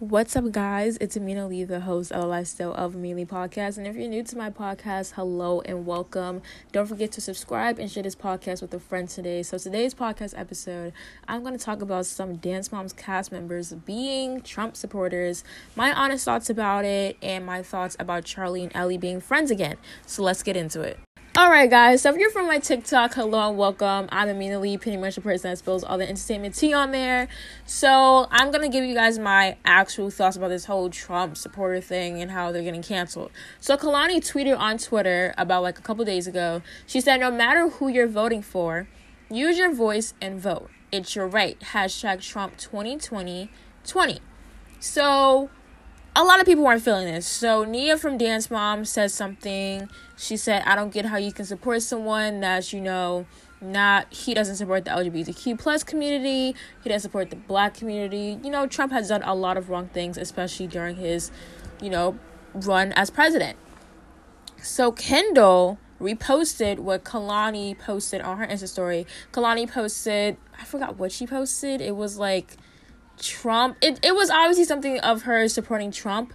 What's up, guys? It's Amina Lee, the host of the Lifestyle of Amelia podcast. And if you're new to my podcast, hello and welcome. Don't forget to subscribe and share this podcast with a friend today. So, today's podcast episode, I'm going to talk about some Dance Moms cast members being Trump supporters, my honest thoughts about it, and my thoughts about Charli and Ellie being friends again. So, let's get into it. Alright, guys, so if you're from my TikTok, hello and welcome. I'm Amina Lee, pretty much the person that spills all the entertainment tea on there. So, I'm gonna give you guys my actual thoughts about this whole Trump supporter thing and how they're getting canceled. So, Kalani tweeted on Twitter about like a couple days ago. She said, No matter who you're voting for, use your voice and vote. It's your right. Hashtag Trump 2020 20. So, a lot of people weren't feeling this. So Nia from Dance Mom said something. She said, "I don't get how you can support someone that's you know not he doesn't support the LGBTQ plus community. He doesn't support the black community. You know, Trump has done a lot of wrong things, especially during his, you know, run as president." So Kendall reposted what Kalani posted on her Insta story. Kalani posted, I forgot what she posted. It was like Trump. It, it was obviously something of her supporting Trump,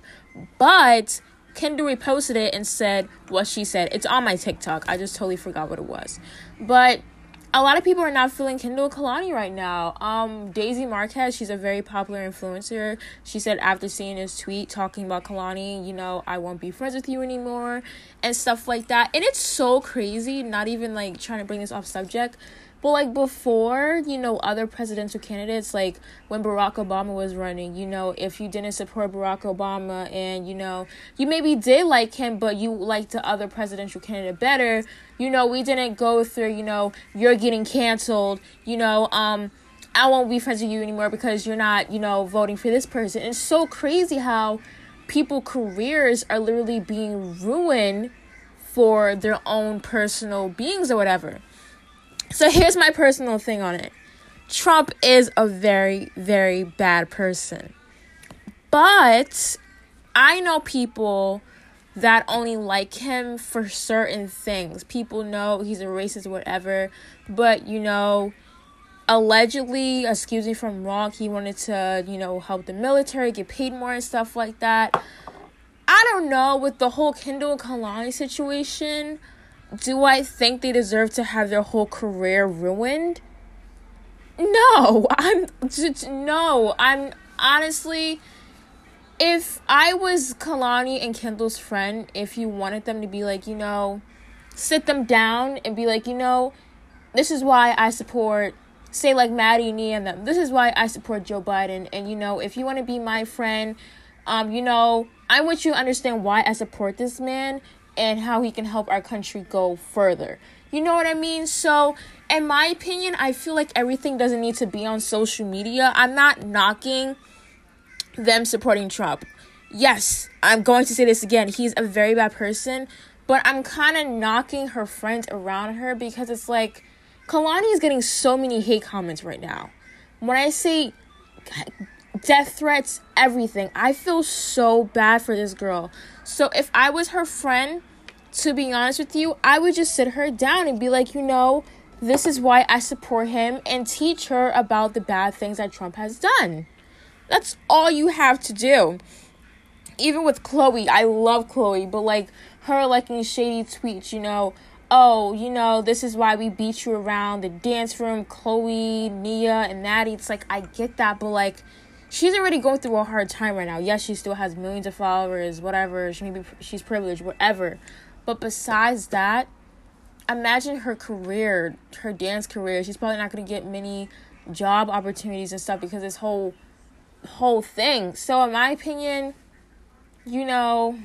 but Kendall reposted it and said what she said. It's on my TikTok. I just totally forgot what it was. But a lot of people are not feeling Kendall Kalani right now. Um, Daisy Marquez, she's a very popular influencer. She said after seeing his tweet talking about Kalani, you know, I won't be friends with you anymore and stuff like that. And it's so crazy, not even like trying to bring this off subject, but like before, you know, other presidential candidates, like when Barack Obama was running, you know, if you didn't support Barack Obama and you know, you maybe did like him, but you liked the other presidential candidate better, you know, we didn't go through, you know, you're getting canceled, you know, um, I won't be friends with you anymore because you're not, you know, voting for this person. It's so crazy how people careers are literally being ruined for their own personal beings or whatever. So here's my personal thing on it Trump is a very, very bad person. But I know people that only like him for certain things. People know he's a racist, whatever. But, you know, allegedly, excuse me from wrong, he wanted to, you know, help the military, get paid more and stuff like that. I don't know, with the whole Kendall Kalani situation, do I think they deserve to have their whole career ruined? No, I'm just, no, I'm honestly if I was Kalani and Kendall's friend, if you wanted them to be like, you know, sit them down and be like, you know, this is why I support say like Maddie, Nia and them. This is why I support Joe Biden and you know, if you want to be my friend, um, you know, I want you to understand why I support this man and how he can help our country go further. You know what I mean? So, in my opinion, I feel like everything doesn't need to be on social media. I'm not knocking them supporting Trump. Yes, I'm going to say this again. He's a very bad person, but I'm kind of knocking her friends around her because it's like Kalani is getting so many hate comments right now. When I say death threats, everything, I feel so bad for this girl. So if I was her friend, to be honest with you, I would just sit her down and be like, you know, this is why I support him and teach her about the bad things that Trump has done. That's all you have to do. Even with Chloe, I love Chloe, but like her liking shady tweets, you know, oh, you know, this is why we beat you around the dance room, Chloe, Nia, and Maddie. It's like I get that, but like she's already going through a hard time right now. Yes, she still has millions of followers, whatever. She maybe she's privileged, whatever. But besides that, imagine her career, her dance career. She's probably not going to get many job opportunities and stuff because this whole whole thing. So in my opinion, you know,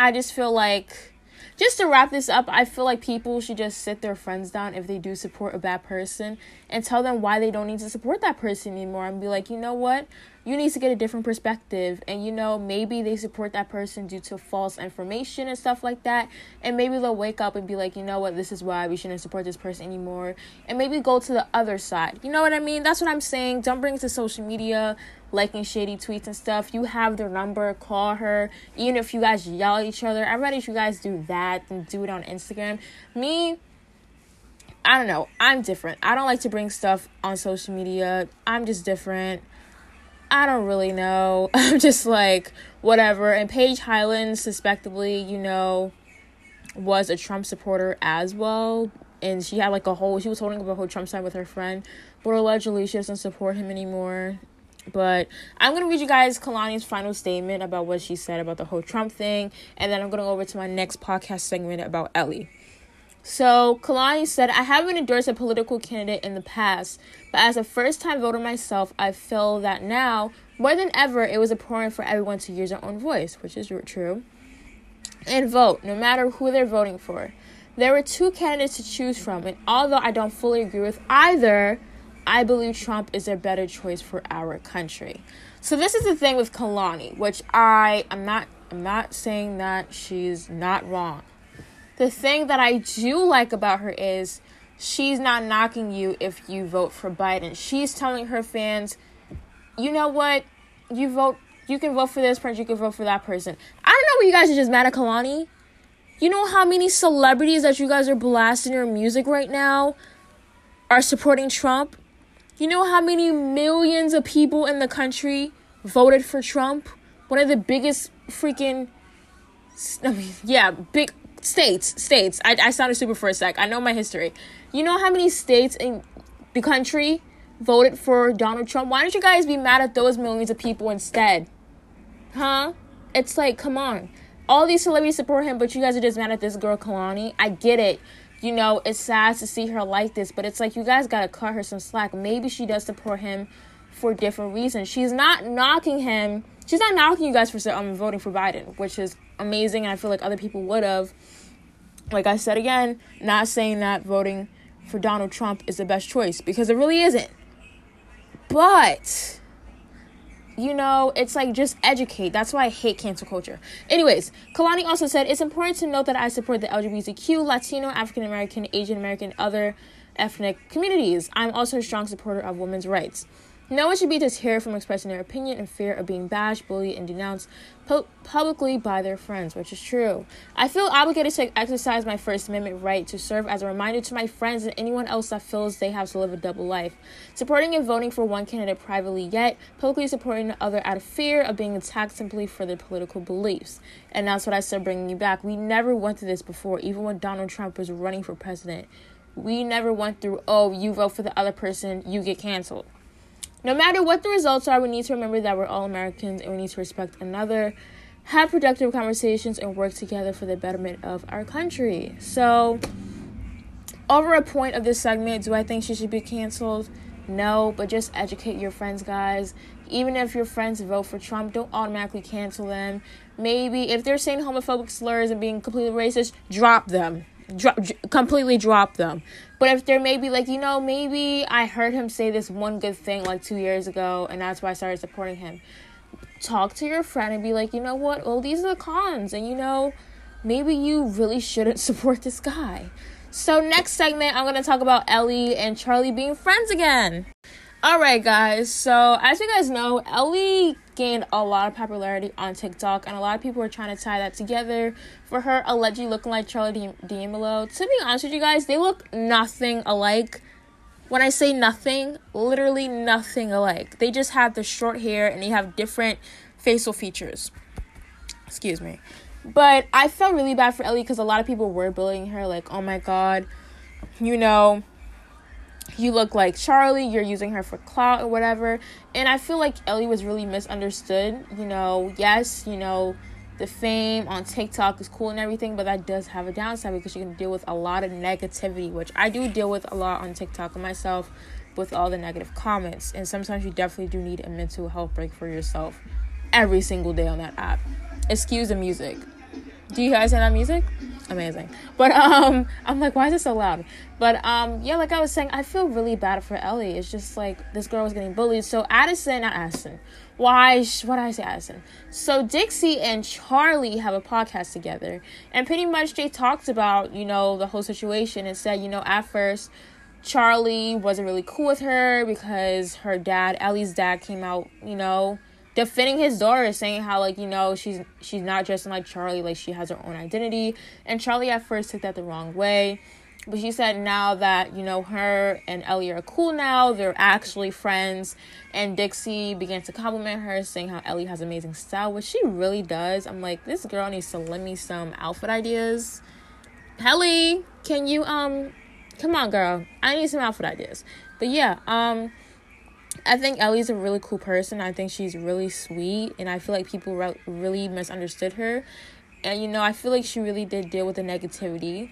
I just feel like just to wrap this up, I feel like people should just sit their friends down if they do support a bad person and tell them why they don't need to support that person anymore and be like, you know what? You need to get a different perspective. And you know, maybe they support that person due to false information and stuff like that. And maybe they'll wake up and be like, you know what? This is why we shouldn't support this person anymore. And maybe go to the other side. You know what I mean? That's what I'm saying. Don't bring it to social media liking shady tweets and stuff, you have their number, call her. Even if you guys yell at each other, I'd rather you guys do that than do it on Instagram. Me, I don't know. I'm different. I don't like to bring stuff on social media. I'm just different. I don't really know. I'm just like, whatever. And Paige Hyland, suspectably, you know, was a Trump supporter as well. And she had like a whole, she was holding up a whole Trump sign with her friend. But allegedly, she doesn't support him anymore. But I'm going to read you guys Kalani's final statement about what she said about the whole Trump thing. And then I'm going to go over to my next podcast segment about Ellie. So Kalani said, I haven't endorsed a political candidate in the past, but as a first time voter myself, I feel that now, more than ever, it was important for everyone to use their own voice, which is true, and vote, no matter who they're voting for. There were two candidates to choose from, and although I don't fully agree with either, I believe Trump is a better choice for our country. So this is the thing with Kalani, which I am not I'm not saying that she's not wrong. The thing that I do like about her is she's not knocking you if you vote for Biden. She's telling her fans, you know what? You vote you can vote for this person, you can vote for that person. I don't know what you guys are just mad at Kalani. You know how many celebrities that you guys are blasting your music right now are supporting Trump? You know how many millions of people in the country voted for Trump? One of the biggest freaking I mean, yeah, big states, states. I, I sounded super for a sec. I know my history. You know how many states in the country voted for Donald Trump? Why don't you guys be mad at those millions of people instead? Huh? It's like, come on. All these celebrities support him, but you guys are just mad at this girl, Kalani. I get it. You know, it's sad to see her like this, but it's like you guys gotta cut her some slack. Maybe she does support him for different reasons. She's not knocking him. She's not knocking you guys for um, voting for Biden, which is amazing, and I feel like other people would have. Like I said again, not saying that voting for Donald Trump is the best choice because it really isn't. But you know, it's like just educate. That's why I hate cancel culture. Anyways, Kalani also said it's important to note that I support the LGBTQ, Latino, African American, Asian American, other ethnic communities. I'm also a strong supporter of women's rights. No one should be deterred from expressing their opinion in fear of being bashed, bullied, and denounced pu- publicly by their friends, which is true. I feel obligated to exercise my First Amendment right to serve as a reminder to my friends and anyone else that feels they have to live a double life. Supporting and voting for one candidate privately, yet publicly supporting the other out of fear of being attacked simply for their political beliefs. And that's what I said bringing you back. We never went through this before, even when Donald Trump was running for president. We never went through, oh, you vote for the other person, you get canceled. No matter what the results are, we need to remember that we're all Americans and we need to respect another, have productive conversations, and work together for the betterment of our country. So, over a point of this segment, do I think she should be canceled? No, but just educate your friends, guys. Even if your friends vote for Trump, don't automatically cancel them. Maybe if they're saying homophobic slurs and being completely racist, drop them drop completely drop them. But if there may be like, you know, maybe I heard him say this one good thing like 2 years ago and that's why I started supporting him. Talk to your friend and be like, "You know what? Well, these are the cons and you know, maybe you really shouldn't support this guy." So next segment I'm going to talk about Ellie and Charli being friends again. All right, guys. So, as you guys know, Ellie gained a lot of popularity on TikTok, and a lot of people are trying to tie that together for her allegedly looking like Charli D'Amelio. To be honest with you guys, they look nothing alike. When I say nothing, literally nothing alike. They just have the short hair and they have different facial features. Excuse me. But I felt really bad for Ellie because a lot of people were bullying her, like, oh my god, you know you look like Charli, you're using her for clout or whatever. And I feel like Ellie was really misunderstood. You know, yes, you know, the fame on TikTok is cool and everything, but that does have a downside because you can deal with a lot of negativity, which I do deal with a lot on TikTok myself with all the negative comments. And sometimes you definitely do need a mental health break for yourself every single day on that app. Excuse the music. Do you guys hear that music? Amazing. But um I'm like, why is it so loud? But um yeah, like I was saying, I feel really bad for Ellie. It's just like this girl was getting bullied. So Addison, not Addison. Why what did I say Addison? So Dixie and Charli have a podcast together. And pretty much they talked about, you know, the whole situation and said, you know, at first Charli wasn't really cool with her because her dad, Ellie's dad, came out, you know, defending his daughter, saying how like you know she's she's not dressing like Charli, like she has her own identity. And Charli at first took that the wrong way. But she said now that, you know, her and Ellie are cool now, they're actually friends. And Dixie began to compliment her, saying how Ellie has amazing style, which she really does. I'm like, this girl needs to lend me some outfit ideas. Ellie, can you, um, come on, girl. I need some outfit ideas. But yeah, um, I think Ellie's a really cool person. I think she's really sweet, and I feel like people re- really misunderstood her. And you know, I feel like she really did deal with the negativity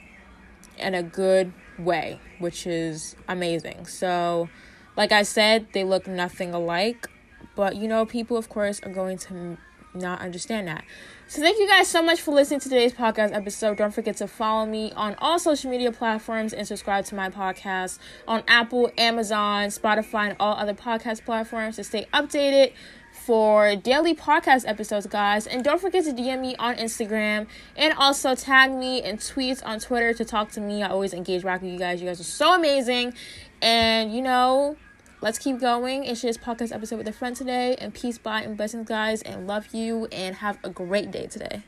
in a good way, which is amazing. So, like I said, they look nothing alike, but you know, people, of course, are going to not understand that. So, thank you guys so much for listening to today's podcast episode. Don't forget to follow me on all social media platforms and subscribe to my podcast on Apple, Amazon, Spotify, and all other podcast platforms to stay updated for daily podcast episodes, guys. And don't forget to DM me on Instagram and also tag me in tweets on Twitter to talk to me. I always engage back with you guys. You guys are so amazing. And you know, let's keep going and share this podcast episode with a friend today. And peace, bye, and blessings, guys. And love you and have a great day today.